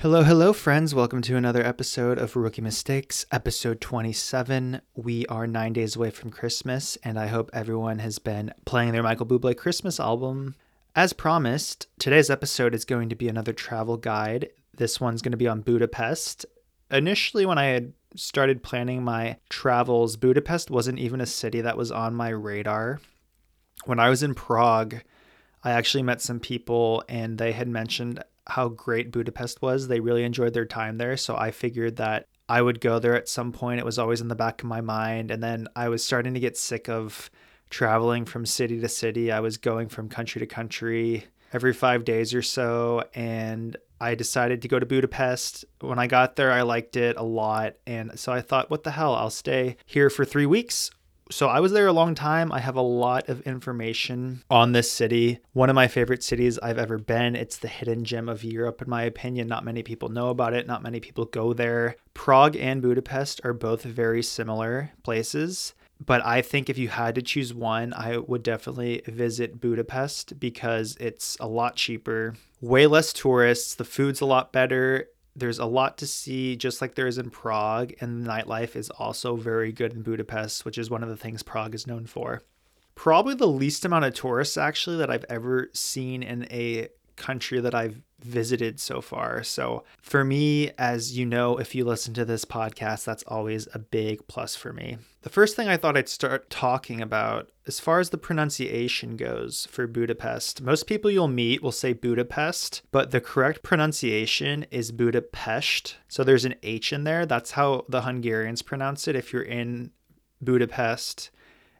Hello, hello, friends. Welcome to another episode of Rookie Mistakes, episode 27. We are nine days away from Christmas, and I hope everyone has been playing their Michael Bublé Christmas album. As promised, today's episode is going to be another travel guide. This one's going to be on Budapest. Initially, when I had started planning my travels, Budapest wasn't even a city that was on my radar. When I was in Prague, I actually met some people and they had mentioned how great Budapest was. They really enjoyed their time there. So I figured that I would go there at some point. It was always in the back of my mind. And then I was starting to get sick of traveling from city to city. I was going from country to country every five days or so. And I decided to go to Budapest. When I got there, I liked it a lot. And so I thought, what the hell? I'll stay here for three weeks so I was there a long time. I have a lot of information on this city. One of my favorite cities I've ever been. It's the hidden gem of Europe, in my opinion. Not many people know about it, not many people go there. Prague and Budapest are both very similar places. But I think if you had to choose one, I would definitely visit Budapest because it's a lot cheaper, way less tourists, the food's a lot better, there's a lot to see, just like there is in Prague, and the nightlife is also very good in Budapest, which is one of the things Prague is known for. Probably the least amount of tourists, actually, that I've ever seen in a country that I've visited so far. So, for me, as you know, if you listen to this podcast, that's always a big plus for me. The first thing I thought I'd start talking about, as far as the pronunciation goes for Budapest, most people you'll meet will say Budapest, but the correct pronunciation is Budapest. So, there's an H in there. That's how the Hungarians pronounce it. If you're in Budapest,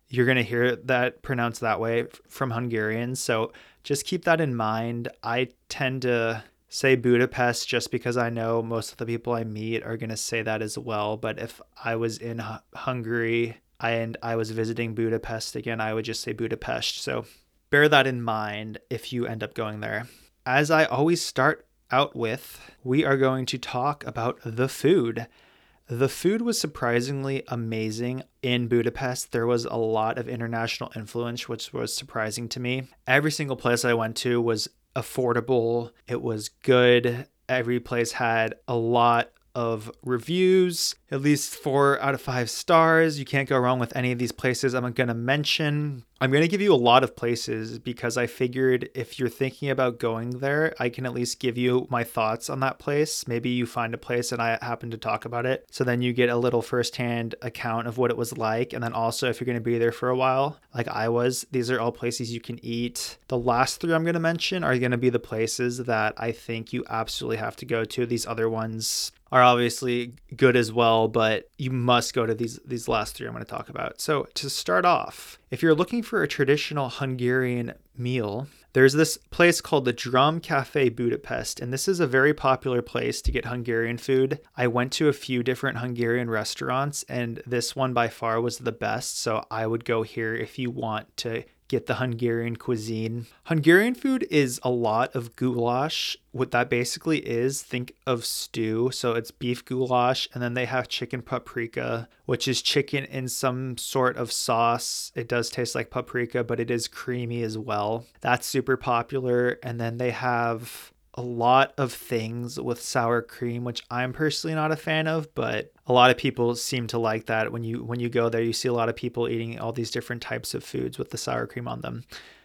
you're going to hear that pronounced that way from Hungarians. So just keep that in mind. I tend to say Budapest just because I know most of the people I meet are going to say that as well. But if I was in Hungary and I was visiting Budapest again, I would just say Budapest. So bear that in mind if you end up going there. As I always start out with, we are going to talk about the food. The food was surprisingly amazing in Budapest. There was a lot of international influence, which was surprising to me. Every single place I went to was affordable, it was good. Every place had a lot of reviews, at least four out of five stars. You can't go wrong with any of these places I'm going to mention. I'm going to give you a lot of places because I figured if you're thinking about going there, I can at least give you my thoughts on that place. Maybe you find a place and I happen to talk about it. So then you get a little firsthand account of what it was like. And then also, if you're going to be there for a while, like I was, these are all places you can eat. The last three I'm going to mention are going to be the places that I think you absolutely have to go to. These other ones are obviously good as well, but you must go to these these last three I'm going to talk about. So to start off, if you're looking for a traditional Hungarian meal, there's this place called the Drum Cafe Budapest, and this is a very popular place to get Hungarian food. I went to a few different Hungarian restaurants, and this one by far was the best. So I would go here if you want to get the Hungarian cuisine. Hungarian food is a lot of goulash. What that basically is, think of stew. So it's beef goulash, and then they have chicken paprika, which is chicken in some sort of sauce. It does taste like paprika, but it is creamy as well. That's super popular. And then they have a lot of things with sour cream, which I'm personally not a fan of, but a lot of people seem to like that. When you when you go there, you see a lot of people eating all these different types of foods with the sour cream on them.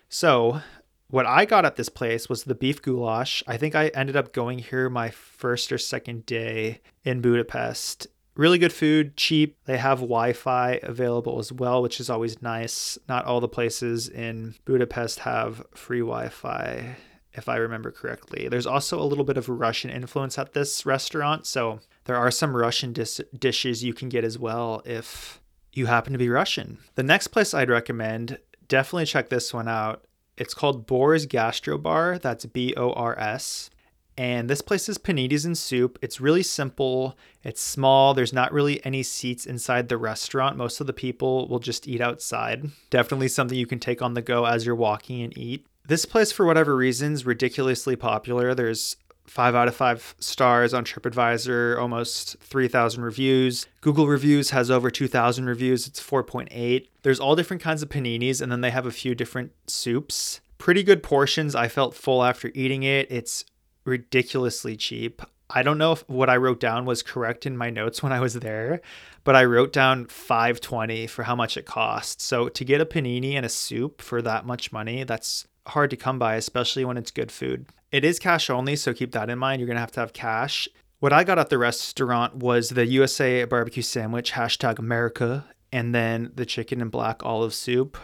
So, what I got at this place was the beef goulash. I think I ended up going here my first or second day in Budapest. Really good food, cheap. They have Wi Fi available as well, which is always nice. Not all the places in Budapest have free Wi Fi if I remember correctly. There's also a little bit of Russian influence at this restaurant, so there are some Russian dis- dishes you can get as well if you happen to be Russian. The next place I'd recommend, definitely check this one out. It's called Bors Gastro Bar. That's B O R S. And this place is paninis and soup. It's really simple. It's small. There's not really any seats inside the restaurant. Most of the people will just eat outside. Definitely something you can take on the go as you're walking and eat. This place, for whatever reasons, ridiculously popular. There's five out of five stars on TripAdvisor, almost 3,000 reviews. Google Reviews has over 2,000 reviews. It's 4.8. There's all different kinds of paninis, and then they have a few different soups. Pretty good portions. I felt full after eating it. It's ridiculously cheap. I don't know if what I wrote down was correct in my notes when I was there, but I wrote down 520 for how much it cost. So to get a panini and a soup for that much money, that's hard to come by, especially when it's good food. It is cash only, so keep that in mind. You're gonna have to have cash. What I got at the restaurant was the USA barbecue sandwich, hashtag America, and then the chicken and black olive soup.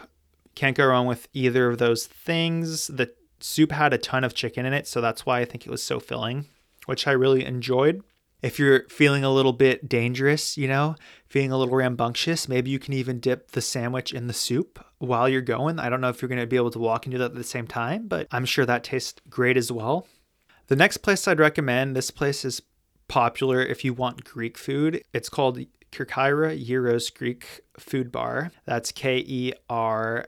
Can't go wrong with either of those things. The soup had a ton of chicken in it, so that's why I think it was so filling, which I really enjoyed. If you're feeling a little bit dangerous, you know, feeling a little rambunctious, maybe you can even dip the sandwich in the soup while you're going. I don't know if you're going to be able to walk and do that at the same time, but I'm sure that tastes great as well. The next place I'd recommend, this place is popular if you want Greek food. It's called Kerkyra Gyros Greek Food Bar. That's K E R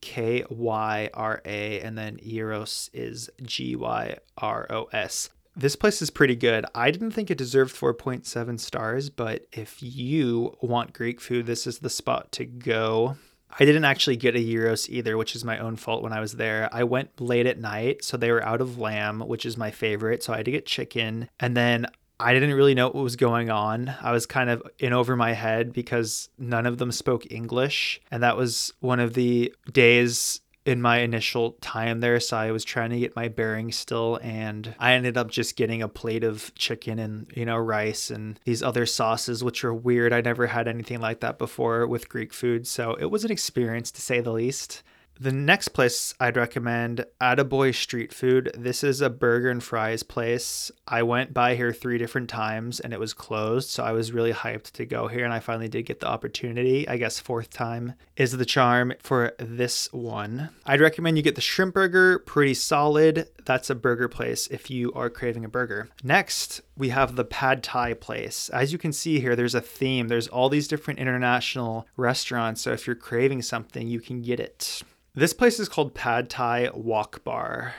K Y R A, and then Gyros is G Y R O S. This place is pretty good. I didn't think it deserved 4.7 stars, but if you want Greek food, this is the spot to go. I didn't actually get a gyros either, which is my own fault when I was there. I went late at night, so they were out of lamb, which is my favorite. So I had to get chicken. And then I didn't really know what was going on. I was kind of in over my head because none of them spoke English. And that was one of the days in my initial time there. So I was trying to get my bearings still. And I ended up just getting a plate of chicken and, you know, rice and these other sauces, which are weird. I never had anything like that before with Greek food. So it was an experience to say the least. The next place I'd recommend, Attaboy Street Food. This is a burger and fries place. I went by here three different times and it was closed, so I was really hyped to go here and I finally did get the opportunity. I guess fourth time is the charm for this one. I'd recommend you get the shrimp burger, pretty solid. That's a burger place if you are craving a burger. Next, we have the pad thai place. As you can see here, there's a theme. There's all these different international restaurants, so if you're craving something, you can get it. This place is called Pad Thai Wok Bar,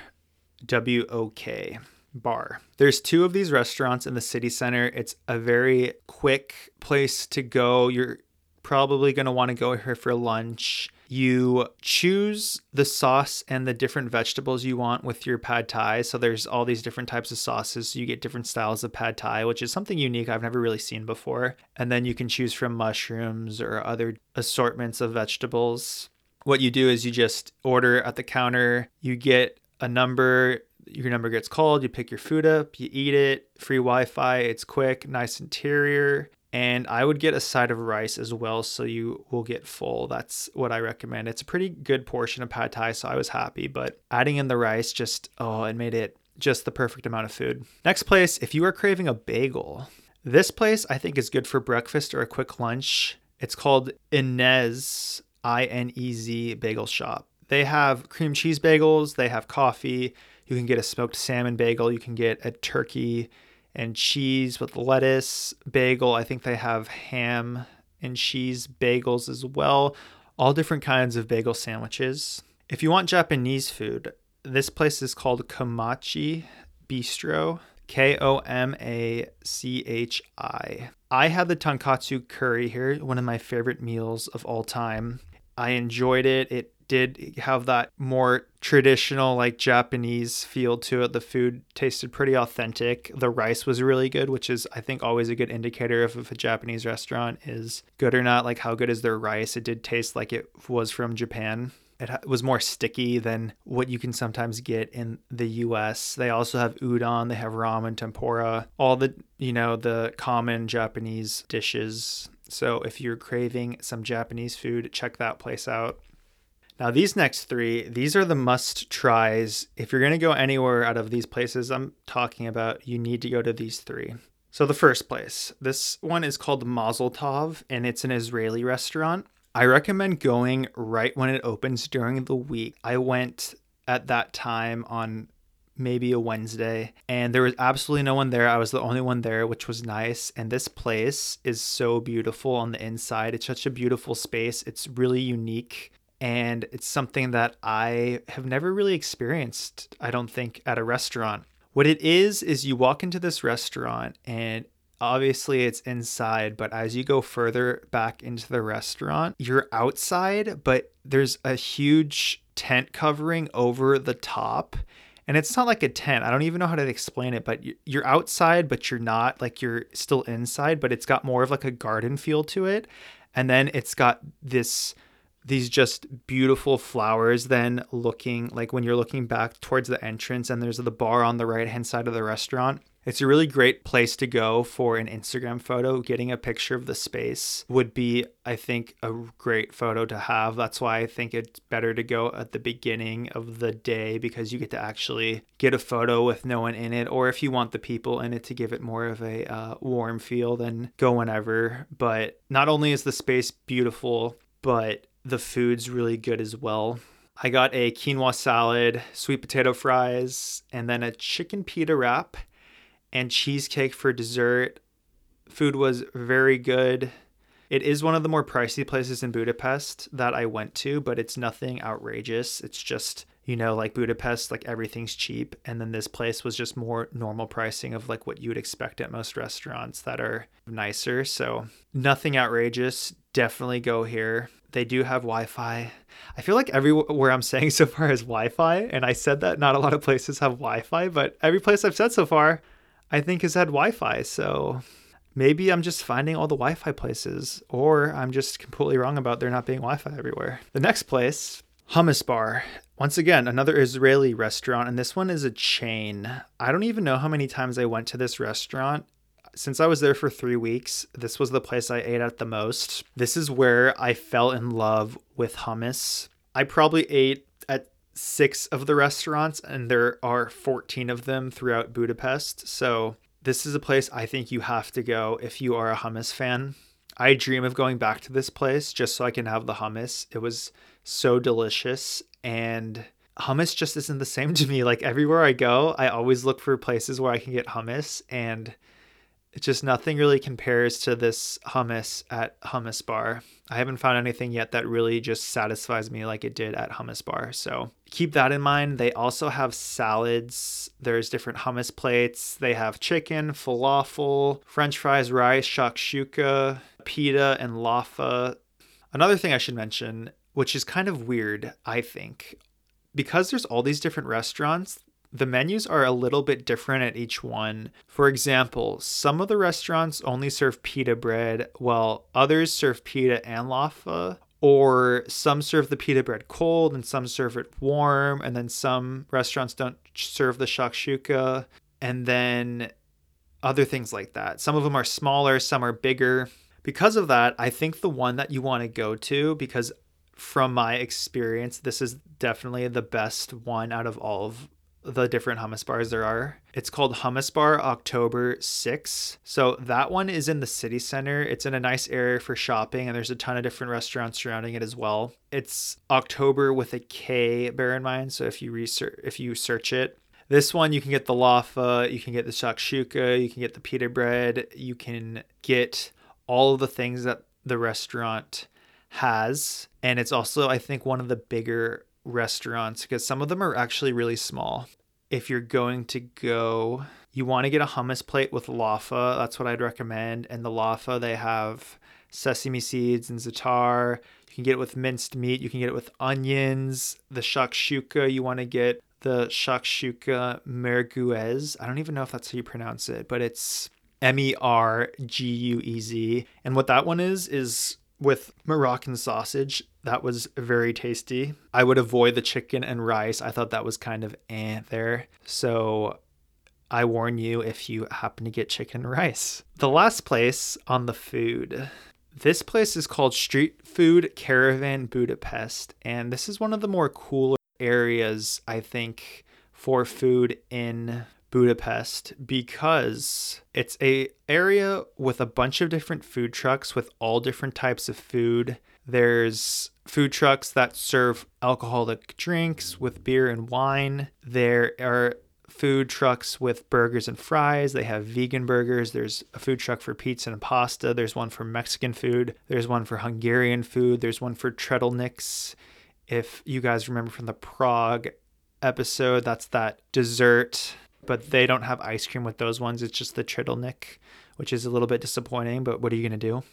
W O K bar. There's two of these restaurants in the city center. It's a very quick place to go. You're probably going to want to go here for lunch. You choose the sauce and the different vegetables you want with your pad thai. So there's all these different types of sauces. So you get different styles of pad thai, which is something unique I've never really seen before. And then you can choose from mushrooms or other assortments of vegetables what you do is you just order at the counter, you get a number, your number gets called, you pick your food up, you eat it, free Wi Fi, it's quick, nice interior. And I would get a side of rice as well, so you will get full. That's what I recommend. It's a pretty good portion of pad thai, so I was happy. But adding in the rice just, oh, it made it just the perfect amount of food. Next place, if you are craving a bagel, this place I think is good for breakfast or a quick lunch. It's called Inez I N E Z Bagel Shop. They have cream cheese bagels, they have coffee. You can get a smoked salmon bagel, you can get a turkey and cheese with lettuce bagel. I think they have ham and cheese bagels as well. All different kinds of bagel sandwiches. If you want Japanese food, this place is called Komachi Bistro. K O M A C H I. I had the tonkatsu curry here, one of my favorite meals of all time. I enjoyed it. It did have that more traditional, like Japanese feel to it. The food tasted pretty authentic. The rice was really good, which is, I think, always a good indicator of if a Japanese restaurant is good or not. Like, how good is their rice? It did taste like it was from Japan. It was more sticky than what you can sometimes get in the US. They also have udon, they have ramen, tempura, all the, you know, the common Japanese dishes so if you're craving some Japanese food, check that place out. Now, these next three, these are the must tries. If you're going to go anywhere out of these places I'm talking about, you need to go to these three. So, the first place, this one is called Mazel Tov, and it's an Israeli restaurant. I recommend going right when it opens during the week. I went at that time on maybe a Wednesday, and there was absolutely no one there. I was the only one there, which was nice. And this place is so beautiful on the inside. It's such a beautiful space. It's really unique. And it's something that I have never really experienced, I don't think, at a restaurant. What it is, is you walk into this restaurant and obviously it's inside, but as you go further back into the restaurant, you're outside, but there's a huge tent covering over the top and it's not like a tent. I don't even know how to explain it, but you're outside, but you're not like you're still inside, but it's got more of like a garden feel to it. And then it's got this these just beautiful flowers then looking like when you're looking back towards the entrance and there's the bar on the right hand side of the restaurant it's a really great place to go for an Instagram photo. Getting a picture of the space would be, I think, a great photo to have. That's why I think it's better to go at the beginning of the day because you get to actually get a photo with no one in it. Or if you want the people in it to give it more of a uh, warm feel, then go whenever. But not only is the space beautiful, but the food's really good as well. I got a quinoa salad, sweet potato fries, and then a chicken pita wrap and cheesecake for dessert. Food was very good. It is one of the more pricey places in Budapest that I went to, but it's nothing outrageous. It's just, you know, like Budapest, like everything's cheap. And then this place was just more normal pricing of like what you would expect at most restaurants that are nicer. So nothing outrageous. Definitely go here. They do have Wi Fi. I feel like everywhere I'm saying so far is Wi Fi. And I said that not a lot of places have Wi Fi, but every place I've said so far, I think has had Wi Fi. So maybe I'm just finding all the Wi Fi places, or I'm just completely wrong about there not being Wi Fi everywhere. The next place, Hummus Bar. Once again, another Israeli restaurant, and this one is a chain. I don't even know how many times I went to this restaurant. Since I was there for three weeks, this was the place I ate at the most. This is where I fell in love with hummus. I probably ate at six of the restaurants, and there are 14 of them throughout Budapest. So, this is a place I think you have to go if you are a hummus fan. I dream of going back to this place just so I can have the hummus. It was so delicious, and hummus just isn't the same to me. Like, everywhere I go, I always look for places where I can get hummus, and it's just nothing really compares to this hummus at Hummus Bar. I haven't found anything yet that really just satisfies me like it did at Hummus Bar. So keep that in mind. They also have salads. There's different hummus plates. They have chicken, falafel, french fries, rice, shakshuka, pita, and laffa. Another thing I should mention, which is kind of weird, I think, because there's all these different restaurants, the menus are a little bit different at each one. For example, some of the restaurants only serve pita bread, while others serve pita and laffa. Or some serve the pita bread cold and some serve it warm, and then some restaurants don't serve the shakshuka, and then other things like that. Some of them are smaller, some are bigger. Because of that, I think the one that you want to go to, because from my experience, this is definitely the best one out of all of the different hummus bars there are. It's called Hummus Bar October 6. So that one is in the city center. It's in a nice area for shopping and there's a ton of different restaurants surrounding it as well. It's October with a K, bear in mind. So if you research if you search it, this one you can get the laffa, you can get the shakshuka, you can get the pita bread, you can get all of the things that the restaurant has. And it's also I think one of the bigger restaurants because some of them are actually really small. If you're going to go, you want to get a hummus plate with laffa. That's what I'd recommend. And the laffa, they have sesame seeds and za'atar. You can get it with minced meat. You can get it with onions. The shakshuka, you want to get the shakshuka merguez. I don't even know if that's how you pronounce it, but it's M E R G U E Z. And what that one is, is with Moroccan sausage. That was very tasty. I would avoid the chicken and rice. I thought that was kind of eh there. So I warn you if you happen to get chicken and rice. The last place on the food. This place is called Street Food Caravan Budapest, and this is one of the more cooler areas, I think, for food in Budapest because it's a area with a bunch of different food trucks with all different types of food. There's food trucks that serve alcoholic drinks with beer and wine. There are food trucks with burgers and fries. They have vegan burgers. There's a food truck for pizza and pasta. There's one for Mexican food. There's one for Hungarian food. There's one for Tredelnicks. If you guys remember from the Prague episode, that's that dessert but they don't have ice cream with those ones. It's just the Trittlenik, which is a little bit disappointing, but what are you going to do?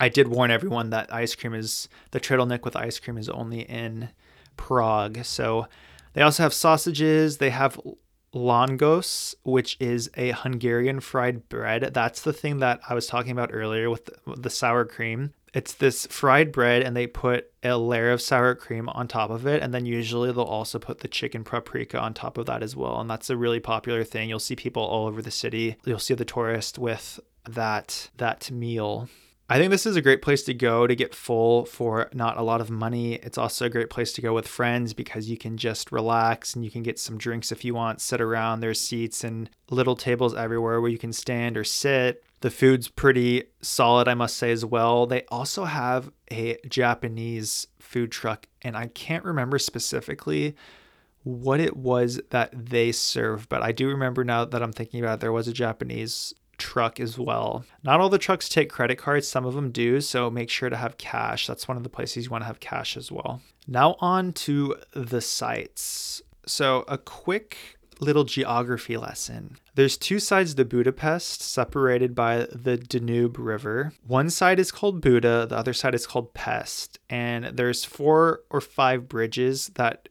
I did warn everyone that ice cream is the Trittlenik with ice cream is only in Prague. So They also have sausages. They have langos, which is a Hungarian fried bread. That's the thing that I was talking about earlier with the, with the sour cream. It's this fried bread, and they put a layer of sour cream on top of it. And then usually they'll also put the chicken paprika on top of that as well. And that's a really popular thing. You'll see people all over the city. You'll see the tourist with that that meal. I think this is a great place to go to get full for not a lot of money. It's also a great place to go with friends because you can just relax and you can get some drinks if you want, sit around. There's seats and little tables everywhere where you can stand or sit. The food's pretty solid, I must say, as well. They also have a Japanese food truck, and I can't remember specifically what it was that they serve, but I do remember now that I'm thinking about it, there was a Japanese truck as well. Not all the trucks take credit cards, some of them do, so make sure to have cash. That's one of the places you want to have cash as well. Now, on to the sites. So, a quick little geography lesson. There's two sides to Budapest, separated by the Danube River. One side is called Buda, the other side is called Pest, and there's four or five bridges that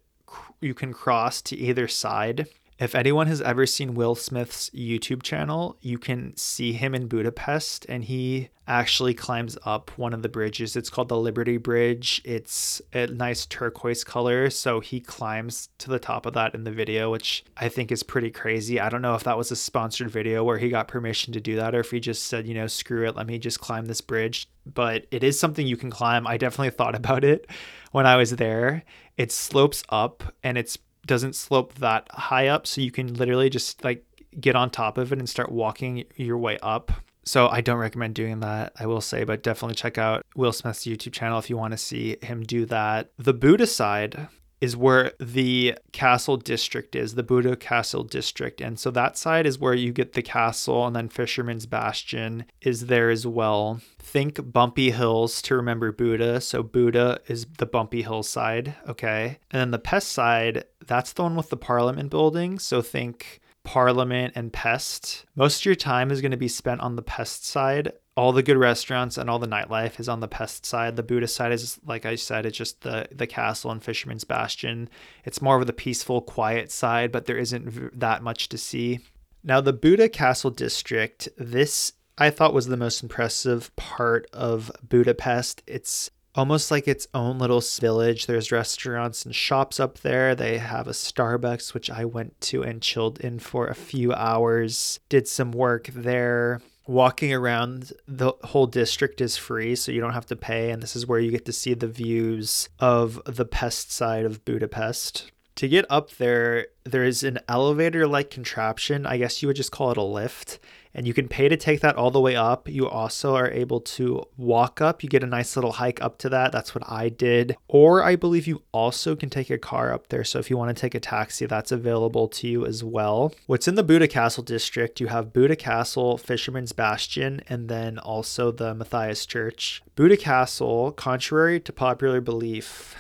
you can cross to either side. If anyone has ever seen Will Smith's YouTube channel, you can see him in Budapest and he actually climbs up one of the bridges. It's called the Liberty Bridge. It's a nice turquoise color. So he climbs to the top of that in the video, which I think is pretty crazy. I don't know if that was a sponsored video where he got permission to do that or if he just said, you know, screw it, let me just climb this bridge. But it is something you can climb. I definitely thought about it when I was there. It slopes up and it's doesn't slope that high up so you can literally just like get on top of it and start walking your way up so I don't recommend doing that, I will say, but definitely check out Will Smith's YouTube channel if you want to see him do that. The Buda side is where the castle district is, the Buda Castle district. And so that side is where you get the castle, and then Fisherman's Bastion is there as well. Think bumpy hills to remember Buda. So Buda is the bumpy hill side, okay? And then the Pest side, that's the one with the Parliament building. So think Parliament and Pest. Most of your time is going to be spent on the Pest side. All the good restaurants and all the nightlife is on the Pest side. The Buda side is, like I said, it's just the the castle and Fisherman's Bastion. It's more of the peaceful, quiet side, but there isn't that much to see. Now, the Buda Castle District, this I thought was the most impressive part of Budapest. It's almost like its own little village. There's restaurants and shops up there. They have a Starbucks, which I went to and chilled in for a few hours, did some work there. Walking around the whole district is free, so you don't have to pay. And this is where you get to see the views of the pest side of Budapest. To get up there, there is an elevator like contraption. I guess you would just call it a lift and you can pay to take that all the way up. You also are able to walk up. You get a nice little hike up to that. That's what I did. Or I believe you also can take a car up there. So if you want to take a taxi, that's available to you as well. What's in the Buda Castle district? You have Buda Castle, Fisherman's Bastion, and then also the Matthias Church. Buda Castle, contrary to popular belief,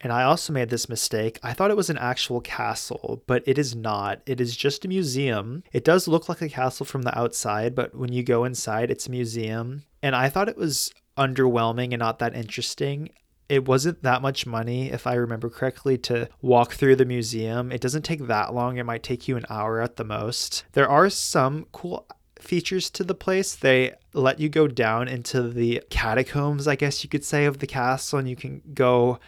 and I also made this mistake. I thought it was an actual castle, but it is not. It is just a museum. It does look like a castle from the outside, but when you go inside, it's a museum. And I thought it was underwhelming and not that interesting. It wasn't that much money, if I remember correctly, to walk through the museum. It doesn't take that long, it might take you an hour at the most. There are some cool features to the place. They let you go down into the catacombs, I guess you could say, of the castle, and you can go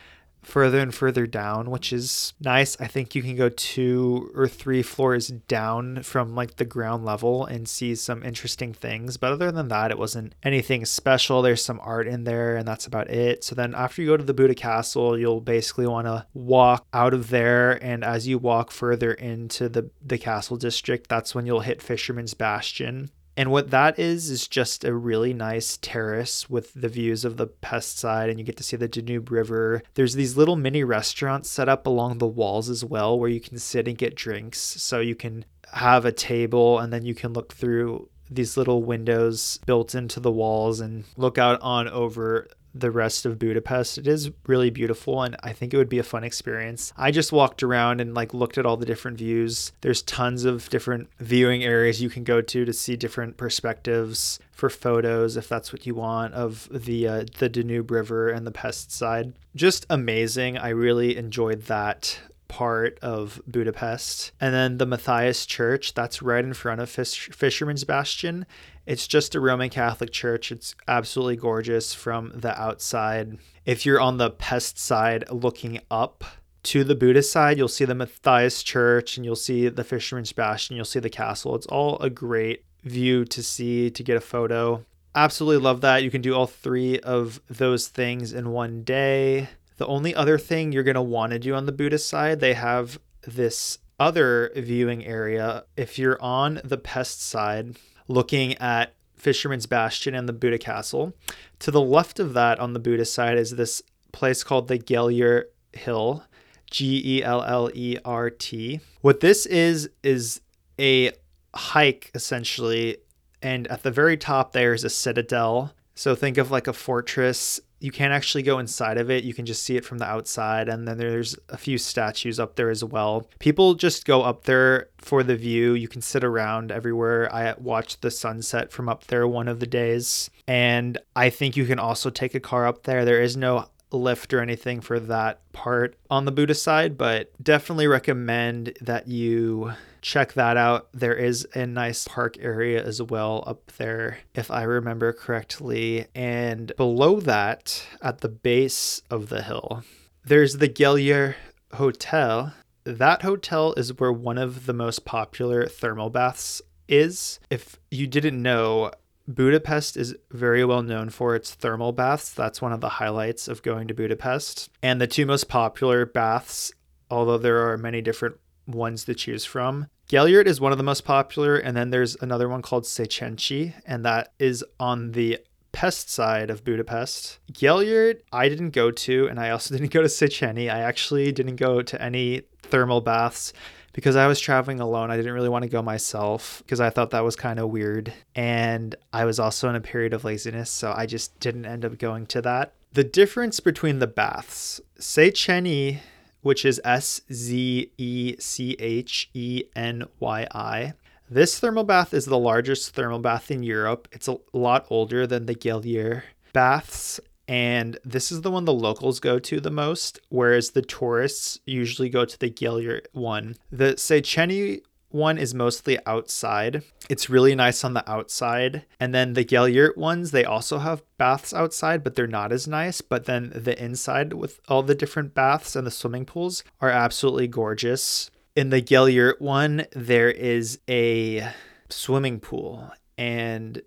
further and further down, which is nice. I think you can go two or three floors down from like the ground level and see some interesting things. But other than that, it wasn't anything special. There's some art in there, and that's about it. So then after you go to the Buda Castle, you'll basically want to walk out of there. And as you walk further into the, the castle district, that's when you'll hit Fisherman's Bastion. And what that is is just a really nice terrace with the views of the pest side, and you get to see the Danube River. There's these little mini restaurants set up along the walls as well where you can sit and get drinks. So you can have a table and then you can look through these little windows built into the walls and look out on over the rest of Budapest. It is really beautiful and I think it would be a fun experience. I just walked around and like looked at all the different views. There's tons of different viewing areas you can go to to see different perspectives for photos if that's what you want of the uh, the Danube River and the Pest side. Just amazing. I really enjoyed that part of Budapest. And then the Matthias Church, that's right in front of Fish- Fisherman's Bastion. It's just a Roman Catholic church. It's absolutely gorgeous from the outside. If you're on the Pest side looking up, to the Buda side, you'll see the Matthias Church and you'll see the Fisherman's Bastion, you'll see the castle. It's all a great view to see to get a photo. Absolutely love that. You can do all three of those things in one day. The only other thing you're going to want to do on the Buda side, they have this other viewing area. If you're on the Pest side, looking at Fisherman's Bastion and the Buda Castle, to the left of that on the Buda side is this place called the Gellert Hill. G E L L E R T. What this is, is a hike essentially. And at the very top, there's a citadel. So think of like a fortress. You can't actually go inside of it. You can just see it from the outside. And then there's a few statues up there as well. People just go up there for the view. You can sit around everywhere. I watched the sunset from up there one of the days. And I think you can also take a car up there. There is no lift or anything for that part on the Buda side, but definitely recommend that you check that out. There is a nice park area as well up there, if I remember correctly. And below that, at the base of the hill, there's the Gellert Hotel. That hotel is where one of the most popular thermal baths is. If you didn't know, Budapest is very well known for its thermal baths. That's one of the highlights of going to Budapest. And the two most popular baths, although there are many different ones to choose from, Gellert is one of the most popular, and then there's another one called Széchenyi, and that is on the Pest side of Budapest. Gellert, I didn't go to, and I also didn't go to Széchenyi. I actually didn't go to any thermal baths because I was traveling alone. I didn't really want to go myself because I thought that was kind of weird. And I was also in a period of laziness, so I just didn't end up going to that. The difference between the baths, Széchenyi, which is S Z E C H E N Y I. This thermal bath is the largest thermal bath in Europe. It's a lot older than the Gellert baths and this is the one the locals go to the most, whereas the tourists usually go to the Gellert one. The Széchenyi one is mostly outside. It's really nice on the outside. And then the Gellert ones, they also have baths outside, but they're not as nice. But then the inside with all the different baths and the swimming pools are absolutely gorgeous. In the Gellert one, there is a swimming pool and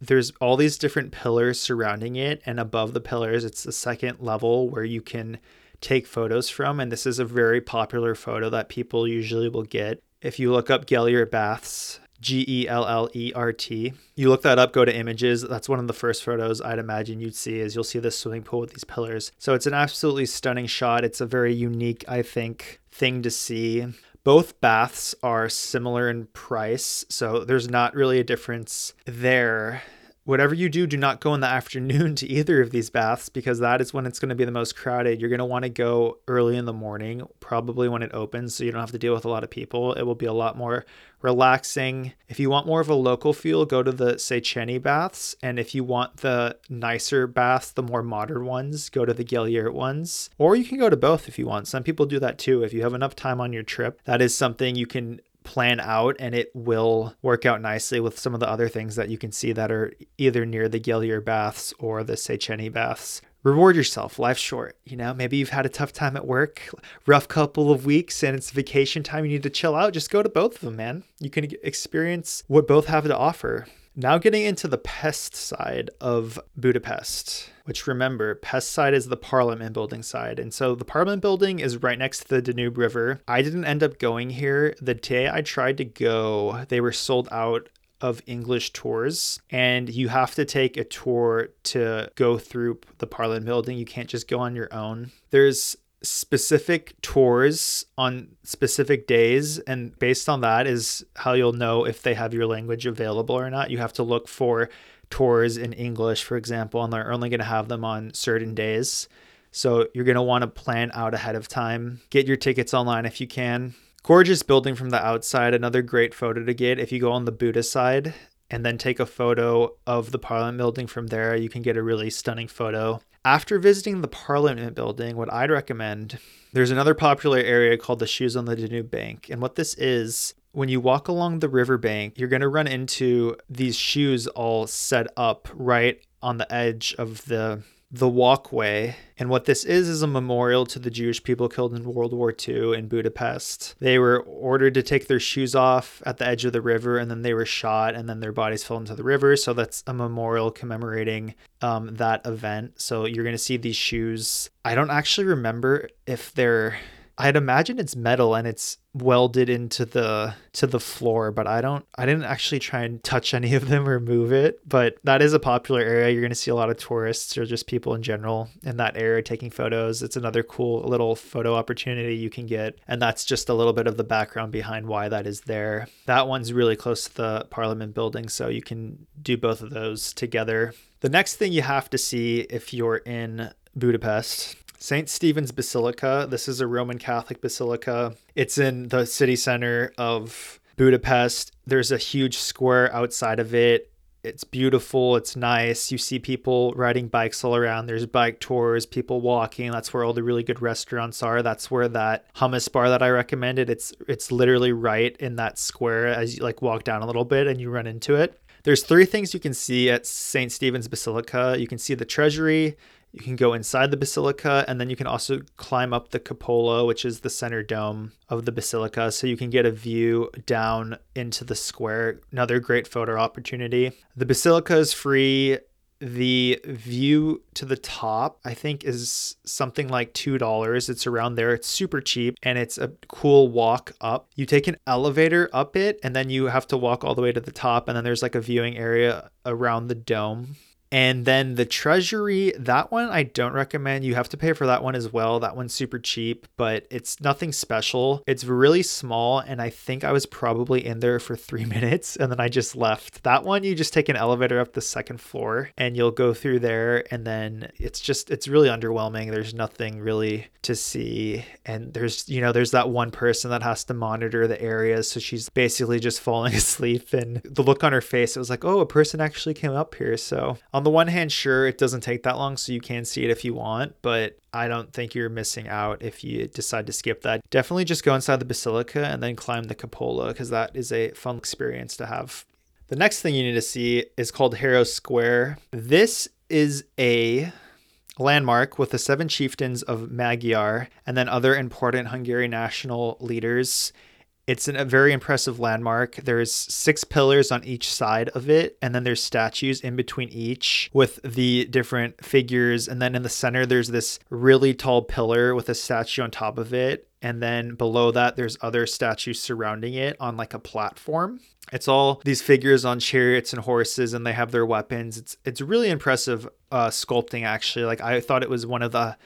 there's all these different pillars surrounding it and above the pillars it's the second level where you can take photos from and this is a very popular photo that people usually will get if you look up Gellert baths G E L L E R T. You look that up, go to images. That's one of the first photos I'd imagine you'd see is you'll see this swimming pool with these pillars. So it's an absolutely stunning shot. It's a very unique, I think, thing to see. Both baths are similar in price, so there's not really a difference there. Whatever you do, do not go in the afternoon to either of these baths because that is when it's going to be the most crowded. You're going to want to go early in the morning, probably when it opens, so you don't have to deal with a lot of people. It will be a lot more relaxing. If you want more of a local feel, go to the Széchenyi baths. And if you want the nicer baths, the more modern ones, go to the Gellert ones. Or you can go to both if you want. Some people do that too. If you have enough time on your trip, that is something you can plan out and it will work out nicely with some of the other things that you can see that are either near the Gellert baths or the Széchenyi baths. Reward yourself. Life's short. You know, maybe you've had a tough time at work, rough couple of weeks, and it's vacation time. You need to chill out. Just go to both of them, man. You can experience what both have to offer. Now, getting into the pest side of Budapest, which remember, pest side is the Parliament building side. And so the Parliament building is right next to the Danube River. I didn't end up going here. The day I tried to go, they were sold out of English tours, and you have to take a tour to go through the Parliament building. You can't just go on your own. There's specific tours on specific days and based on that is how you'll know if they have your language available or not you have to look for tours in english for example and they're only going to have them on certain days so you're going to want to plan out ahead of time get your tickets online if you can gorgeous building from the outside another great photo to get if you go on the Buda side and then take a photo of the Parliament building from there. You can get a really stunning photo. After visiting the Parliament building, what I'd recommend, there's another popular area called the Shoes on the Danube Bank. And what this is, when you walk along the riverbank, you're going to run into these shoes all set up right on the edge of the the walkway. And what this is is a memorial to the Jewish people killed in World War II in Budapest. They were ordered to take their shoes off at the edge of the river and then they were shot and then their bodies fell into the river. So that's a memorial commemorating um, that event. So you're going to see these shoes. I don't actually remember if they're I'd imagine it's metal and it's welded into the to the floor, but I don't I didn't actually try and touch any of them or move it. But that is a popular area. You're gonna see a lot of tourists or just people in general in that area taking photos. It's another cool little photo opportunity you can get. And that's just a little bit of the background behind why that is there. That one's really close to the Parliament building, so you can do both of those together. The next thing you have to see if you're in Budapest St. Stephen's Basilica. This is a Roman Catholic basilica. It's in the city center of Budapest. There's a huge square outside of it. It's beautiful. It's nice. You see people riding bikes all around. There's bike tours, people walking. That's where all the really good restaurants are. That's where that hummus bar that I recommended. It's it's literally right in that square as you like walk down a little bit and you run into it. There's three things you can see at St. Stephen's Basilica. You can see the treasury, you can go inside the basilica, and then you can also climb up the cupola, which is the center dome of the basilica, so you can get a view down into the square. Another great photo opportunity. The basilica is free. The view to the top, I think, is something like $2. It's around there. It's super cheap and it's a cool walk up. You take an elevator up it and then you have to walk all the way to the top. And then there's like a viewing area around the dome and then the Treasury, that one I don't recommend. You have to pay for that one as well. That one's super cheap, but it's nothing special. It's really small, and I think I was probably in there for three minutes and then I just left. That one, you just take an elevator up the second floor and you'll go through there, and then it's just, it's really underwhelming. There's nothing really to see. And there's, you know, there's that one person that has to monitor the area. So she's basically just falling asleep, and the look on her face, it was like, oh, a person actually came up here. So on the one hand, sure, it doesn't take that long, so you can see it if you want, but I don't think you're missing out if you decide to skip that. Definitely just go inside the basilica and then climb the cupola because that is a fun experience to have. The next thing you need to see is called Heroes Square. This is a landmark with the seven chieftains of Magyar and then other important Hungarian national leaders it's an, a very impressive landmark. There's six pillars on each side of it, and then there's statues in between each with the different figures. And then in the center, there's this really tall pillar with a statue on top of it. And then below that, there's other statues surrounding it on like a platform. It's all these figures on chariots and horses, and they have their weapons. It's it's really impressive uh, sculpting, actually. Like I thought it was one of the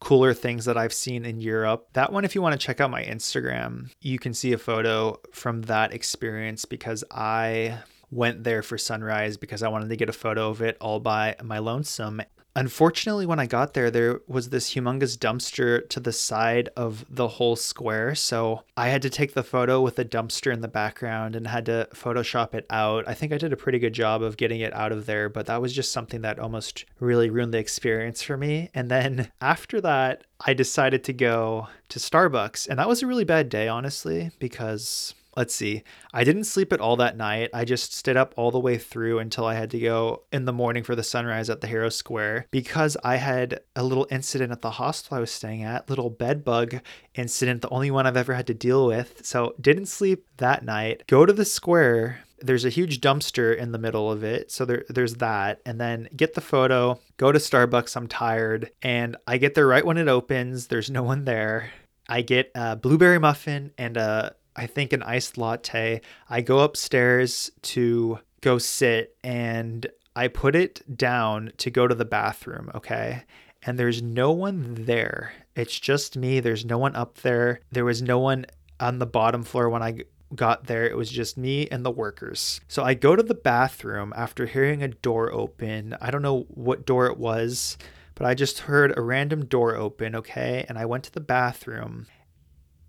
cooler things that I've seen in Europe. That one, if you want to check out my Instagram, you can see a photo from that experience because I went there for sunrise because I wanted to get a photo of it all by my lonesome. Unfortunately, when I got there, there was this humongous dumpster to the side of the whole square. So I had to take the photo with the dumpster in the background and had to Photoshop it out. I think I did a pretty good job of getting it out of there, but that was just something that almost really ruined the experience for me. And then after that, I decided to go to Starbucks. And that was a really bad day, honestly, because let's see. I didn't sleep at all that night. I just stayed up all the way through until I had to go in the morning for the sunrise at the Hero Square because I had a little incident at the hostel I was staying at, little bed bug incident, the only one I've ever had to deal with. So didn't sleep that night. Go to the square. There's a huge dumpster in the middle of it. So there, there's that. And then get the photo, go to Starbucks. I'm tired. And I get there right when it opens. There's no one there. I get a blueberry muffin and a I think an iced latte. I go upstairs to go sit and I put it down to go to the bathroom, okay? And there's no one there. It's just me. There's no one up there. There was no one on the bottom floor when I got there. It was just me and the workers. So I go to the bathroom after hearing a door open. I don't know what door it was, but I just heard a random door open, okay? And I went to the bathroom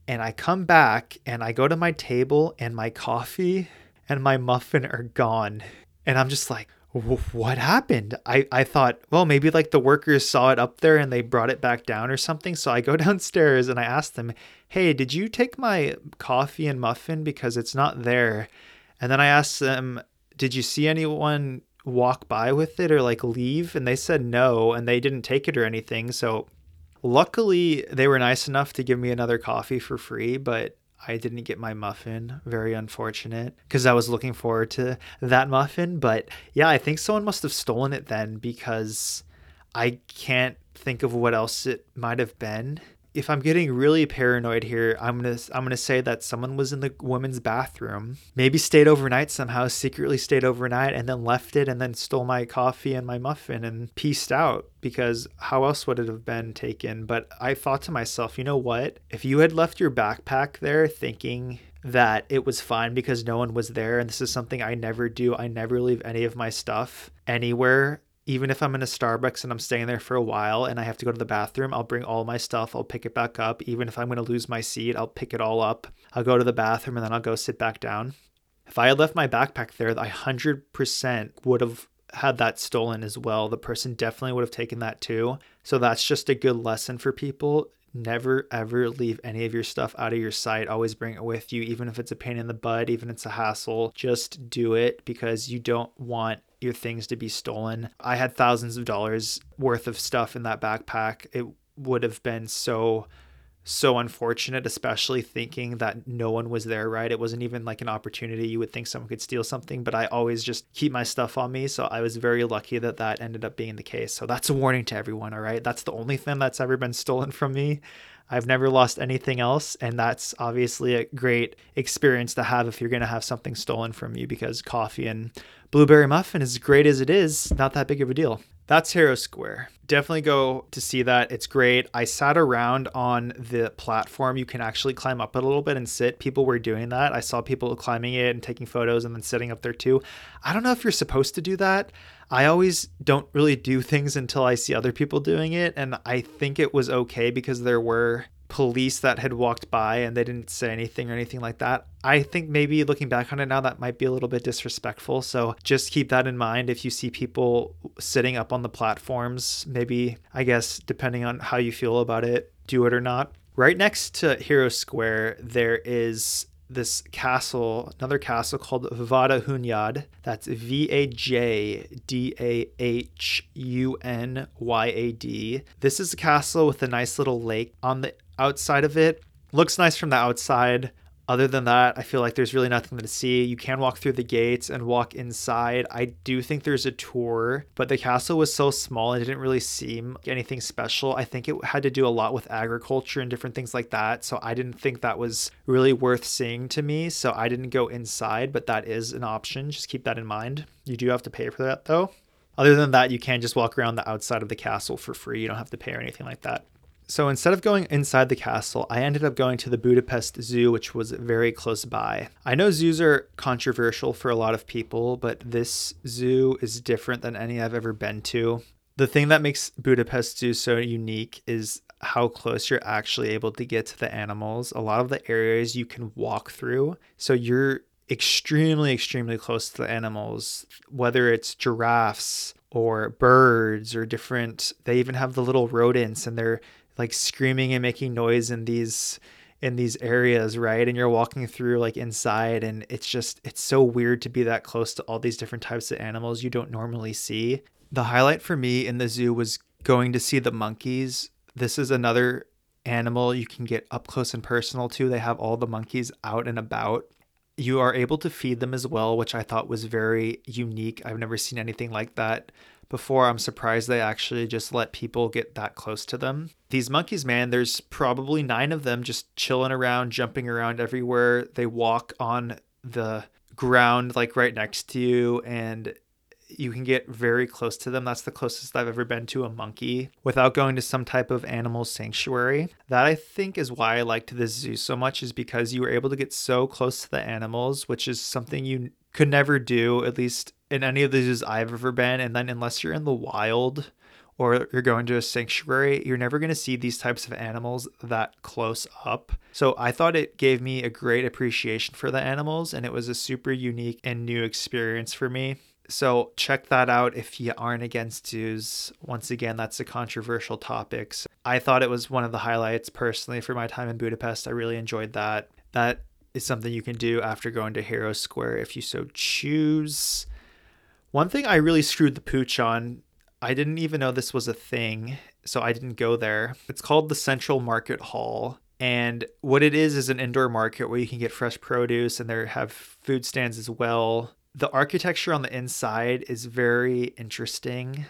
and I come back and I go to my table and my coffee and my muffin are gone. And I'm just like, what happened? I, I thought, well, maybe like the workers saw it up there and they brought it back down or something. So I go downstairs and I ask them, hey, did you take my coffee and muffin? Because it's not there. And then I asked them, did you see anyone walk by with it or like leave? And they said no, and they didn't take it or anything. So luckily, they were nice enough to give me another coffee for free, but I didn't get my muffin. Very unfortunate because I was looking forward to that muffin. But yeah, I think someone must have stolen it then because I can't think of what else it might have been if I'm getting really paranoid here, I'm gonna I'm gonna say that someone was in the women's bathroom, maybe stayed overnight somehow, secretly stayed overnight, and then left it, and then stole my coffee and my muffin and pieced out. Because how else would it have been taken? But I thought to myself, you know what? If you had left your backpack there, thinking that it was fine because no one was there, and this is something I never do. I never leave any of my stuff anywhere even if I'm in a Starbucks and I'm staying there for a while and I have to go to the bathroom, I'll bring all my stuff. I'll pick it back up. Even if I'm going to lose my seat, I'll pick it all up. I'll go to the bathroom and then I'll go sit back down. If I had left my backpack there, I 100% would have had that stolen as well. The person definitely would have taken that too. So that's just a good lesson for people. Never ever leave any of your stuff out of your sight. Always bring it with you, even if it's a pain in the butt, even if it's a hassle. Just do it because you don't want your things to be stolen. I had thousands of dollars worth of stuff in that backpack. It would have been so so unfortunate, especially thinking that no one was there, right? It wasn't even like an opportunity. You would think someone could steal something, but I always just keep my stuff on me. So I was very lucky that that ended up being the case. So that's a warning to everyone, all right? That's the only thing that's ever been stolen from me. I've never lost anything else. And that's obviously a great experience to have if you're going to have something stolen from you because coffee and blueberry muffin, as great as it is, not that big of a deal. That's Hero Square. Definitely go to see that. It's great. I sat around on the platform. You can actually climb up a little bit and sit. People were doing that. I saw people climbing it and taking photos and then sitting up there too. I don't know if you're supposed to do that. I always don't really do things until I see other people doing it. And I think it was okay because there were police that had walked by and they didn't say anything or anything like that. I think maybe looking back on it now, that might be a little bit disrespectful. So just keep that in mind if you see people sitting up on the platforms. Maybe, I guess, depending on how you feel about it, do it or not. Right next to Hero Square, there is this castle, another castle called Vajda Hunyad. That's V A J D A H U N Y A D. This is a castle with a nice little lake on the outside of it. Looks nice from the outside. Other than that, I feel like there's really nothing to see. You can walk through the gates and walk inside. I do think there's a tour, but the castle was so small and didn't really seem anything special. I think it had to do a lot with agriculture and different things like that. So I didn't think that was really worth seeing to me. So I didn't go inside, but that is an option. Just keep that in mind. You do have to pay for that though. Other than that, you can just walk around the outside of the castle for free. You don't have to pay or anything like that. So instead of going inside the castle, I ended up going to the Budapest Zoo, which was very close by. I know zoos are controversial for a lot of people, but this zoo is different than any I've ever been to. The thing that makes Budapest Zoo so unique is how close you're actually able to get to the animals. A lot of the areas you can walk through. So you're extremely, extremely close to the animals, whether it's giraffes or birds or different. They even have the little rodents and they're like screaming and making noise in these in these areas, right? And you're walking through like inside and it's just it's so weird to be that close to all these different types of animals you don't normally see. The highlight for me in the zoo was going to see the monkeys. This is another animal you can get up close and personal to. They have all the monkeys out and about. You are able to feed them as well, which I thought was very unique. I've never seen anything like that before. I'm surprised they actually just let people get that close to them. These monkeys, man, there's probably nine of them just chilling around, jumping around everywhere. They walk on the ground like right next to you and you can get very close to them. That's the closest I've ever been to a monkey without going to some type of animal sanctuary. That I think is why I liked this zoo so much, is because you were able to get so close to the animals, which is something you could never do, at least in any of the zoos I've ever been. And then, unless you're in the wild or you're going to a sanctuary, you're never going to see these types of animals that close up. So I thought it gave me a great appreciation for the animals, and it was a super unique and new experience for me. So check that out if you aren't against zoos. Once again, that's a controversial topic. So I thought it was one of the highlights personally for my time in Budapest. I really enjoyed that. That is something you can do after going to Hero Square if you so choose. One thing I really screwed the pooch on, I didn't even know this was a thing, so I didn't go there. It's called the Central Market Hall. And what it is is an indoor market where you can get fresh produce and there have food stands as well. The architecture on the inside is very interesting.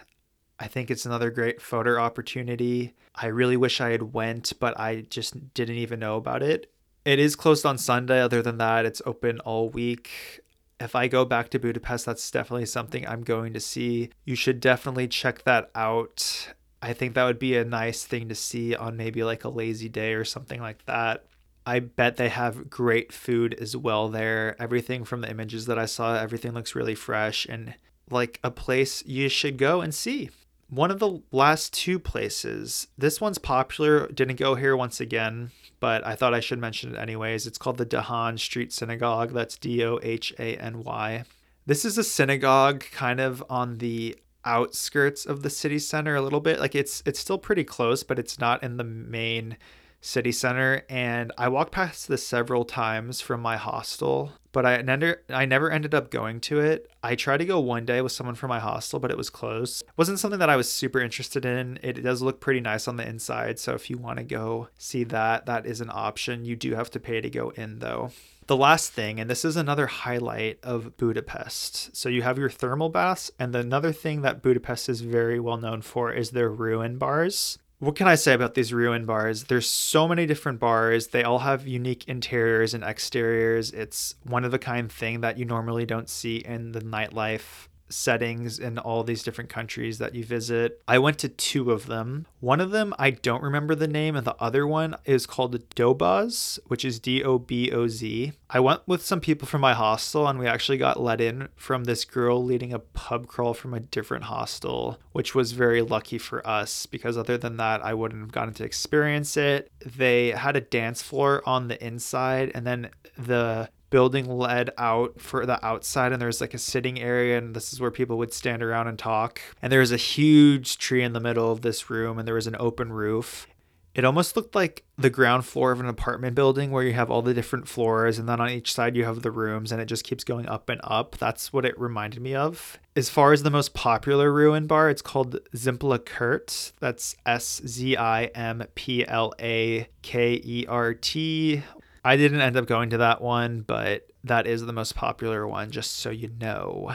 I think it's another great photo opportunity. I really wish I had went, but I just didn't even know about it. It is closed on Sunday. Other than that, it's open all week. If I go back to Budapest, that's definitely something I'm going to see. You should definitely check that out. I think that would be a nice thing to see on maybe like a lazy day or something like that. I bet they have great food as well there. Everything from the images that I saw, everything looks really fresh and like a place you should go and see. One of the last two places, this one's popular, didn't go here once again, but I thought I should mention it anyways. It's called the Dohany Street Synagogue. That's D O H A N Y. This is a synagogue kind of on the outskirts of the city center a little bit. Like it's it's still pretty close, but it's not in the main city center and I walked past this several times from my hostel, but I never I never ended up going to it. I tried to go one day with someone from my hostel, but it was closed. It wasn't something that I was super interested in. It does look pretty nice on the inside, so if you want to go see that, that is an option. You do have to pay to go in though. The last thing, and this is another highlight of Budapest. So you have your thermal baths, and another thing that Budapest is very well known for is their ruin bars what can I say about these ruin bars? There's so many different bars. They all have unique interiors and exteriors. It's one of a kind thing that you normally don't see in the nightlife settings in all these different countries that you visit. I went to two of them. One of them, I don't remember the name, and the other one is called Doboz, which is D O B O Z. I went with some people from my hostel, and we actually got let in from this girl leading a pub crawl from a different hostel, which was very lucky for us because other than that, I wouldn't have gotten to experience it. They had a dance floor on the inside, and then the building led out for the outside and there's like a sitting area and this is where people would stand around and talk. And there was a huge tree in the middle of this room and there was an open roof. It almost looked like the ground floor of an apartment building where you have all the different floors and then on each side you have the rooms and it just keeps going up and up. That's what it reminded me of. As far as the most popular ruin bar it's called Szimpla Kert that's S Z I M P L A K E R T I didn't end up going to that one, but that is the most popular one, just so you know.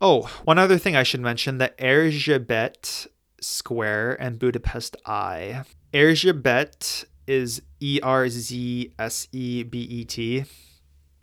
Oh, one other thing I should mention the Erzsébet Square and Budapest Eye. Erzsébet is E R Z S E B E T.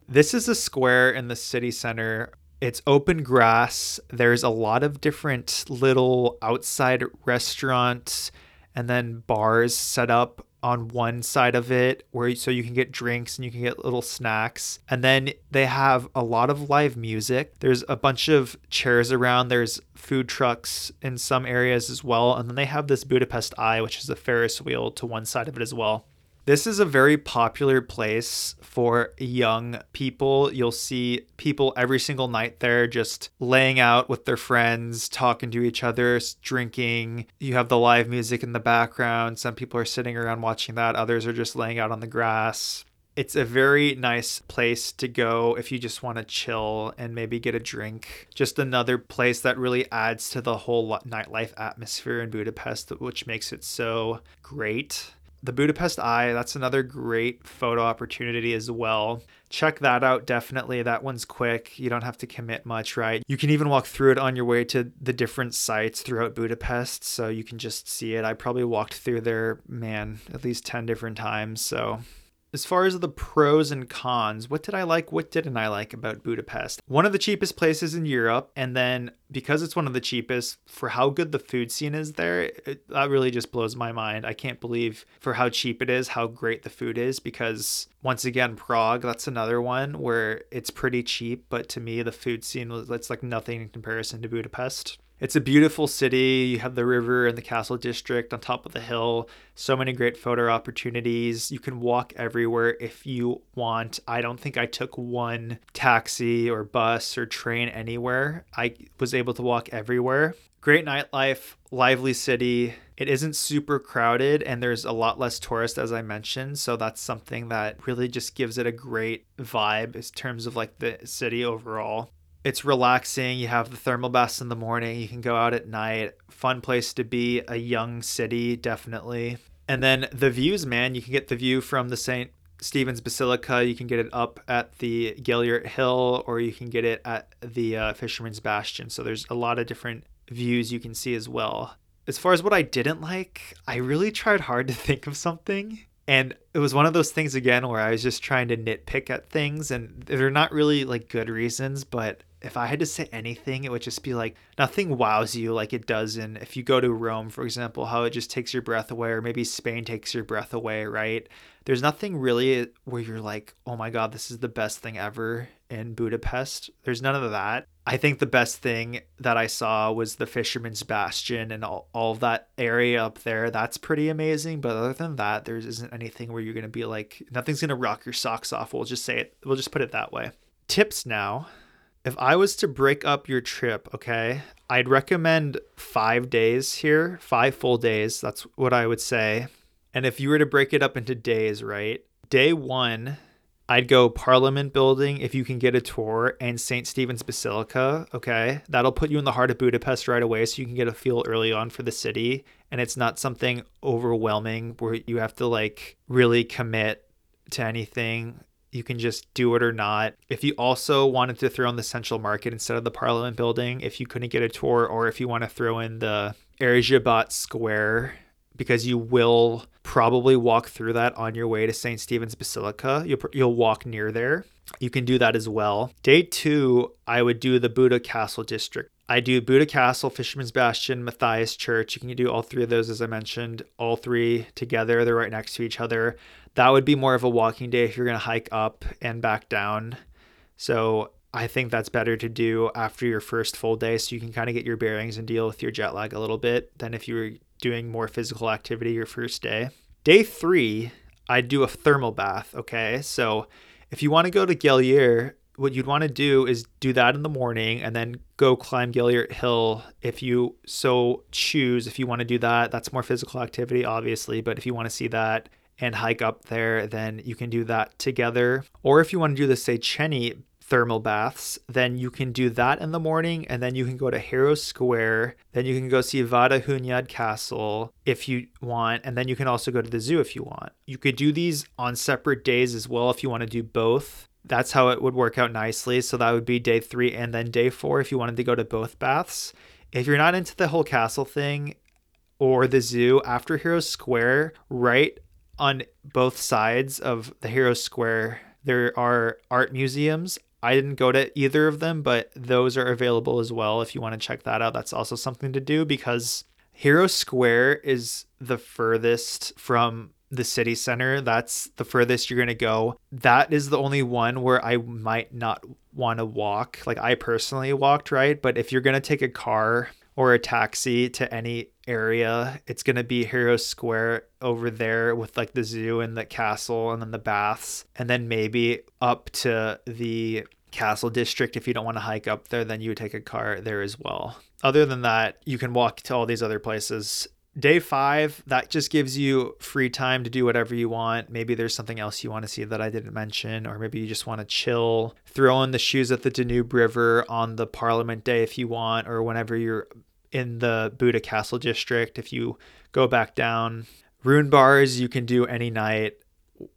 This is a square in the city center. It's open grass. There's a lot of different little outside restaurants and then bars set up on one side of it where so you can get drinks and you can get little snacks. And then they have a lot of live music. There's a bunch of chairs around. There's food trucks in some areas as well. And then they have this budapest eye which is a ferris wheel to one side of it as well this is a very popular place for young people. You'll see people every single night there just laying out with their friends, talking to each other, drinking. You have the live music in the background. Some people are sitting around watching that, others are just laying out on the grass. It's a very nice place to go if you just want to chill and maybe get a drink. Just another place that really adds to the whole nightlife atmosphere in Budapest, which makes it so great the Budapest Eye, that's another great photo opportunity as well. Check that out definitely. That one's quick. You don't have to commit much, right? You can even walk through it on your way to the different sites throughout Budapest, so you can just see it. I probably walked through there, man, at least 10 different times, so as far as the pros and cons, what did I like? What didn't I like about Budapest? One of the cheapest places in Europe, and then because it's one of the cheapest, for how good the food scene is there, it, that really just blows my mind. I can't believe for how cheap it is, how great the food is. Because once again, Prague, that's another one where it's pretty cheap, but to me, the food scene was it's like nothing in comparison to Budapest. It's a beautiful city. You have the river and the castle district on top of the hill. So many great photo opportunities. You can walk everywhere if you want. I don't think I took one taxi or bus or train anywhere. I was able to walk everywhere. Great nightlife, lively city. It isn't super crowded and there's a lot less tourists as I mentioned, so that's something that really just gives it a great vibe in terms of like the city overall it's relaxing. You have the thermal baths in the morning. You can go out at night. Fun place to be. A young city, definitely. And then the views, man. You can get the view from the St. Stephen's Basilica. You can get it up at the Gellert Hill, or you can get it at the uh, Fisherman's Bastion. So there's a lot of different views you can see as well. As far as what I didn't like, I really tried hard to think of something. And it was one of those things again where I was just trying to nitpick at things, and they're not really like good reasons, but if I had to say anything, it would just be like nothing wows you like it does in if you go to Rome, for example, how it just takes your breath away, or maybe Spain takes your breath away, right? There's nothing really where you're like, oh my God, this is the best thing ever in Budapest. There's none of that. I think the best thing that I saw was the Fisherman's Bastion and all, all that area up there. That's pretty amazing. But other than that, there isn't anything where you're going to be like, nothing's going to rock your socks off. We'll just say it, we'll just put it that way. Tips now if I was to break up your trip, okay, I'd recommend five days here, five full days. That's what I would say. And if you were to break it up into days, right? Day one, I'd go Parliament Building if you can get a tour and St. Stephen's Basilica. Okay. That'll put you in the heart of Budapest right away so you can get a feel early on for the city. And it's not something overwhelming where you have to like really commit to anything you can just do it or not. If you also wanted to throw in the Central Market instead of the Parliament Building, if you couldn't get a tour, or if you want to throw in the Erzsébet Square, because you will probably walk through that on your way to St. Stephen's Basilica. You'll, you'll walk near there. You can do that as well. Day two, I would do the Buda Castle District. I do Buda Castle, Fisherman's Bastion, Matthias Church. You can do all three of those, as I mentioned, all three together. They're right next to each other that would be more of a walking day if you're going to hike up and back down. So I think that's better to do after your first full day so you can kind of get your bearings and deal with your jet lag a little bit than if you were doing more physical activity your first day. Day three, I'd do a thermal bath. Okay. So if you want to go to Gellert, what you'd want to do is do that in the morning and then go climb Gellert Hill if you so choose. If you want to do that, that's more physical activity, obviously. But if you want to see that, and hike up there, then you can do that together. Or if you want to do the Széchenyi thermal baths, then you can do that in the morning and then you can go to Heroes Square. Then you can go see Vajda Hunyad Castle if you want. And then you can also go to the zoo if you want. You could do these on separate days as well if you want to do both. That's how it would work out nicely. So that would be day three and then day four if you wanted to go to both baths. If you're not into the whole castle thing or the zoo, after Heroes Square, right on both sides of the Hero Square, there are art museums. I didn't go to either of them, but those are available as well if you want to check that out. That's also something to do because Hero Square is the furthest from the city center. That's the furthest you're going to go. That is the only one where I might not want to walk. Like I personally walked, right? But if you're going to take a car or a taxi to any area. It's going to be Hero Square over there with like the zoo and the castle and then the baths. And then maybe up to the castle district. If you don't want to hike up there, then you would take a car there as well. Other than that, you can walk to all these other places. Day five, that just gives you free time to do whatever you want. Maybe there's something else you want to see that I didn't mention, or maybe you just want to chill, throw in the shoes at the Danube River on the Parliament Day if you want, or whenever you're in the Buda Castle district. If you go back down, ruin bars you can do any night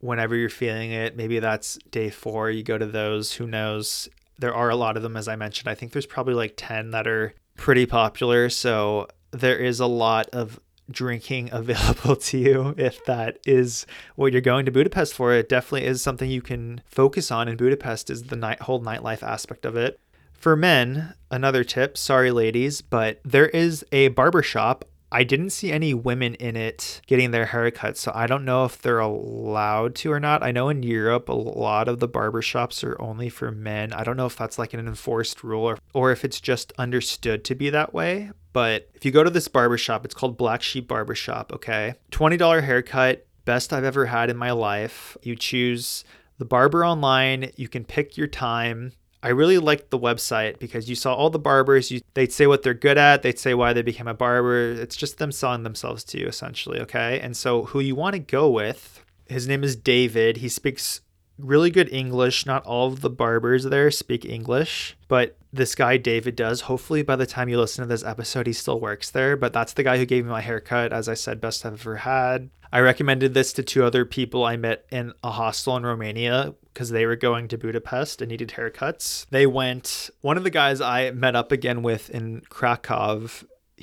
whenever you're feeling it. Maybe that's day four. You go to those. Who knows? There are a lot of them, as I mentioned. I think there's probably like 10 that are pretty popular. So there is a lot of drinking available to you if that is what you're going to Budapest for. It definitely is something you can focus on in Budapest is the night whole nightlife aspect of it. For men, another tip, sorry ladies, but there is a barbershop I didn't see any women in it getting their haircuts, so I don't know if they're allowed to or not. I know in Europe a lot of the barbershops are only for men. I don't know if that's like an enforced rule or, or if it's just understood to be that way. But if you go to this barbershop, it's called Black Sheep Barbershop, okay? $20 haircut, best I've ever had in my life. You choose the barber online, you can pick your time I really liked the website because you saw all the barbers. You, they'd say what they're good at. They'd say why they became a barber. It's just them selling themselves to you, essentially. Okay. And so, who you want to go with, his name is David. He speaks really good English. Not all of the barbers there speak English, but this guy, David, does. Hopefully, by the time you listen to this episode, he still works there. But that's the guy who gave me my haircut. As I said, best I've ever had. I recommended this to two other people I met in a hostel in Romania because they were going to Budapest and needed haircuts. They went, one of the guys I met up again with in Krakow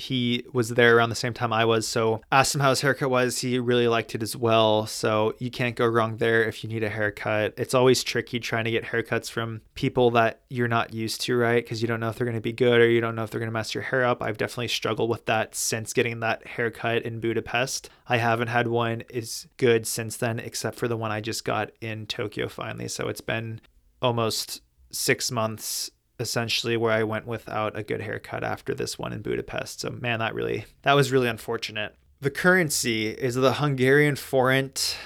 he was there around the same time I was. So asked him how his haircut was. He really liked it as well. So you can't go wrong there if you need a haircut. It's always tricky trying to get haircuts from people that you're not used to, right? Because you don't know if they're going to be good or you don't know if they're going to mess your hair up. I've definitely struggled with that since getting that haircut in Budapest. I haven't had one as good since then, except for the one I just got in Tokyo finally. So it's been almost six months essentially where I went without a good haircut after this one in Budapest. So man, that really that was really unfortunate. The currency is the Hungarian forint,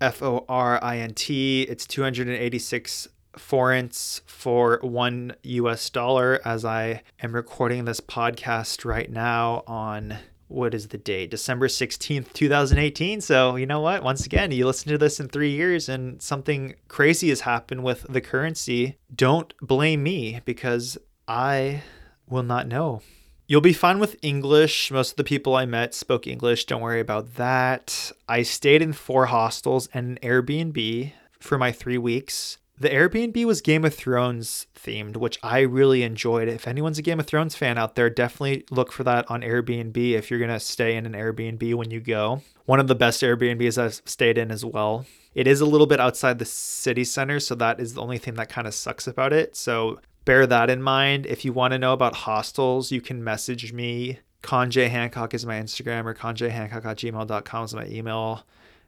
F O R I N T. It's 286 forints for one US dollar as I am recording this podcast right now on what is the date? December 16th, 2018. So, you know what? Once again, you listen to this in three years and something crazy has happened with the currency. Don't blame me because I will not know. You'll be fine with English. Most of the people I met spoke English. Don't worry about that. I stayed in four hostels and an Airbnb for my three weeks. The Airbnb was Game of Thrones themed, which I really enjoyed. If anyone's a Game of Thrones fan out there, definitely look for that on Airbnb if you're going to stay in an Airbnb when you go. One of the best Airbnbs I've stayed in as well. It is a little bit outside the city center, so that is the only thing that kind of sucks about it. So bear that in mind. If you want to know about hostels, you can message me. Conjay Hancock is my Instagram or conjayhancock at gmail.com is my email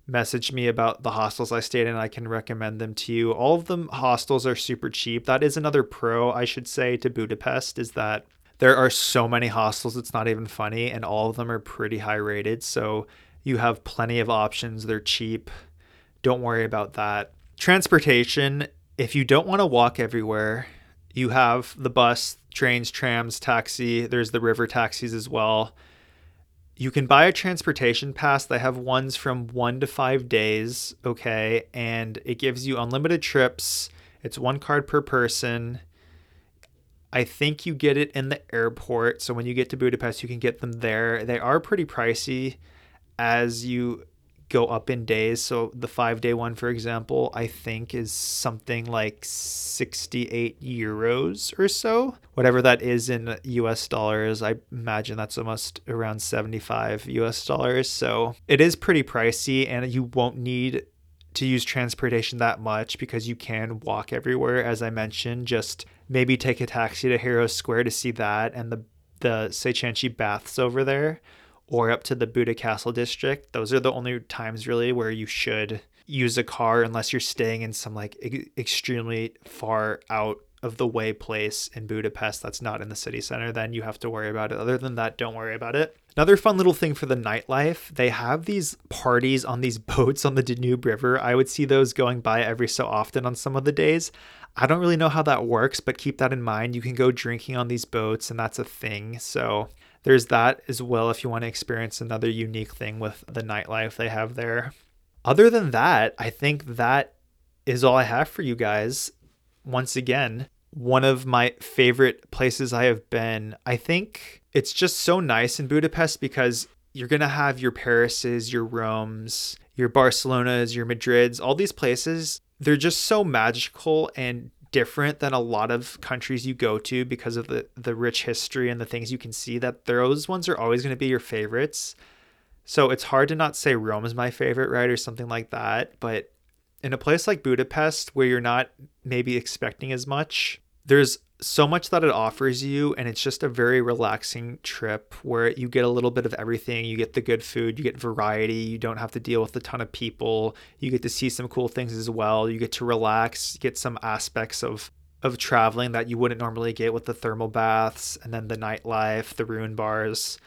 message me about the hostels I stayed in. I can recommend them to you. All of the hostels are super cheap. That is another pro, I should say, to Budapest is that there are so many hostels, it's not even funny, and all of them are pretty high rated. So you have plenty of options. They're cheap. Don't worry about that. Transportation, if you don't want to walk everywhere, you have the bus, trains, trams, taxi. There's the river taxis as well you can buy a transportation pass. They have ones from one to five days, okay, and it gives you unlimited trips. It's one card per person. I think you get it in the airport. So when you get to Budapest, you can get them there. They are pretty pricey as you go up in days. So the five day one, for example, I think is something like 68 euros or so. Whatever that is in US dollars, I imagine that's almost around 75 US dollars. So it is pretty pricey and you won't need to use transportation that much because you can walk everywhere. As I mentioned, just maybe take a taxi to Hero Square to see that and the the Széchenyi baths over there or up to the Buda Castle district. Those are the only times really where you should use a car unless you're staying in some like e- extremely far out of the way place in Budapest that's not in the city center, then you have to worry about it. Other than that, don't worry about it. Another fun little thing for the nightlife, they have these parties on these boats on the Danube River. I would see those going by every so often on some of the days. I don't really know how that works, but keep that in mind. You can go drinking on these boats, and that's a thing. So there's that as well if you want to experience another unique thing with the nightlife they have there. Other than that, I think that is all I have for you guys. Once again, one of my favorite places I have been. I think it's just so nice in Budapest because you're going to have your Parises, your Romes, your Barcelonas, your Madrids, all these places. They're just so magical and different than a lot of countries you go to because of the the rich history and the things you can see that those ones are always going to be your favorites. So it's hard to not say Rome is my favorite, right, or something like that. But in a place like Budapest, where you're not maybe expecting as much, there's so much that it offers you and it's just a very relaxing trip where you get a little bit of everything. You get the good food you get variety you don't have to deal with a ton of people. You get to see some cool things as well. You get to relax get some aspects of of traveling that you wouldn't normally get with the thermal baths and then the nightlife the ruin bars.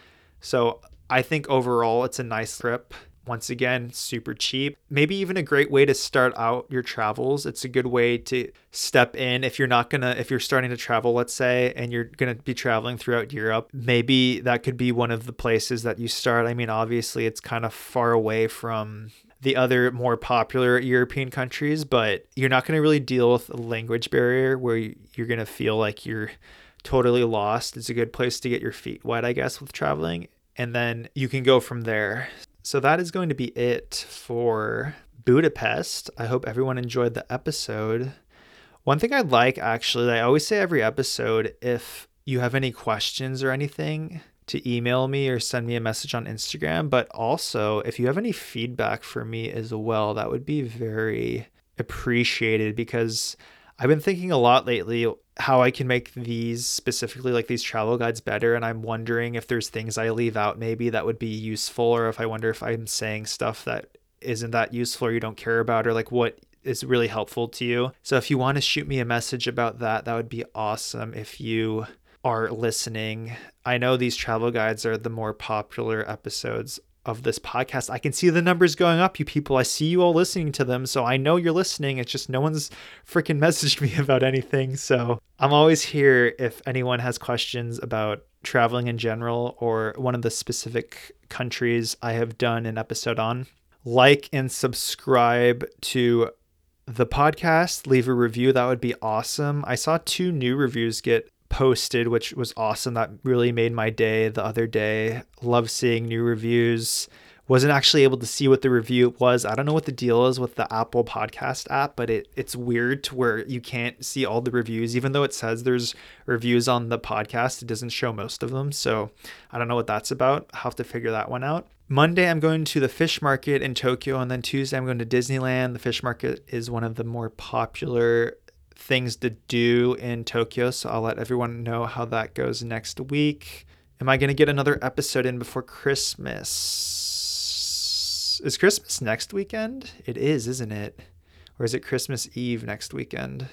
So i think overall it's a nice trip once again, super cheap. Maybe even a great way to start out your travels. It's a good way to step in if you're not gonna, if you're starting to travel, let's say, and you're gonna be traveling throughout Europe. Maybe that could be one of the places that you start. I mean, obviously, it's kind of far away from the other more popular European countries, but you're not going to really deal with a language barrier where you're going to feel like you're totally lost. It's a good place to get your feet wet, I guess, with traveling. And then you can go from there. So that is going to be it for Budapest. I hope everyone enjoyed the episode. One thing I'd like actually, I always say every episode, if you have any questions or anything, to email me or send me a message on Instagram. But also, if you have any feedback for me as well, that would be very appreciated because I've been thinking a lot lately how I can make these specifically like these travel guides better. And I'm wondering if there's things I leave out maybe that would be useful, or if I wonder if I'm saying stuff that isn't that useful or you don't care about, or like what is really helpful to you. So if you want to shoot me a message about that, that would be awesome if you are listening. I know these travel guides are the more popular episodes of this podcast. I can see the numbers going up, you people. I see you all listening to them. So I know you're listening. It's just no one's freaking messaged me about anything. So I'm always here if anyone has questions about traveling in general or one of the specific countries I have done an episode on. Like and subscribe to the podcast, leave a review. That would be awesome. I saw two new reviews get posted, which was awesome. That really made my day the other day. Love seeing new reviews. Wasn't actually able to see what the review was. I don't know what the deal is with the Apple Podcast app, but it it's weird to where you can't see all the reviews, even though it says there's reviews on the podcast. It doesn't show most of them, so I don't know what that's about. I'll have to figure that one out. Monday, I'm going to the fish market in Tokyo, and then Tuesday, I'm going to Disneyland. The fish market is one of the more popular things to do in Tokyo. So I'll let everyone know how that goes next week. Am I going to get another episode in before Christmas? Is Christmas next weekend? It is, isn't it? Or is it Christmas Eve next weekend?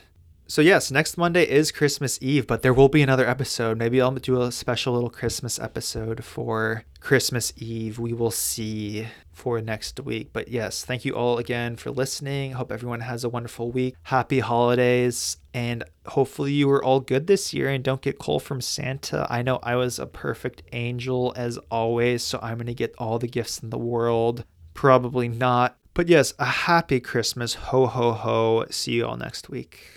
So, yes, next Monday is Christmas Eve, but there will be another episode. Maybe I'll do a special little Christmas episode for Christmas Eve. We will see for next week. But yes, thank you all again for listening. Hope everyone has a wonderful week. Happy holidays. And hopefully you were all good this year and don't get cold from Santa. I know I was a perfect angel as always, so I'm going to get all the gifts in the world. Probably not. But yes, a happy Christmas. Ho, ho, ho. See you all next week.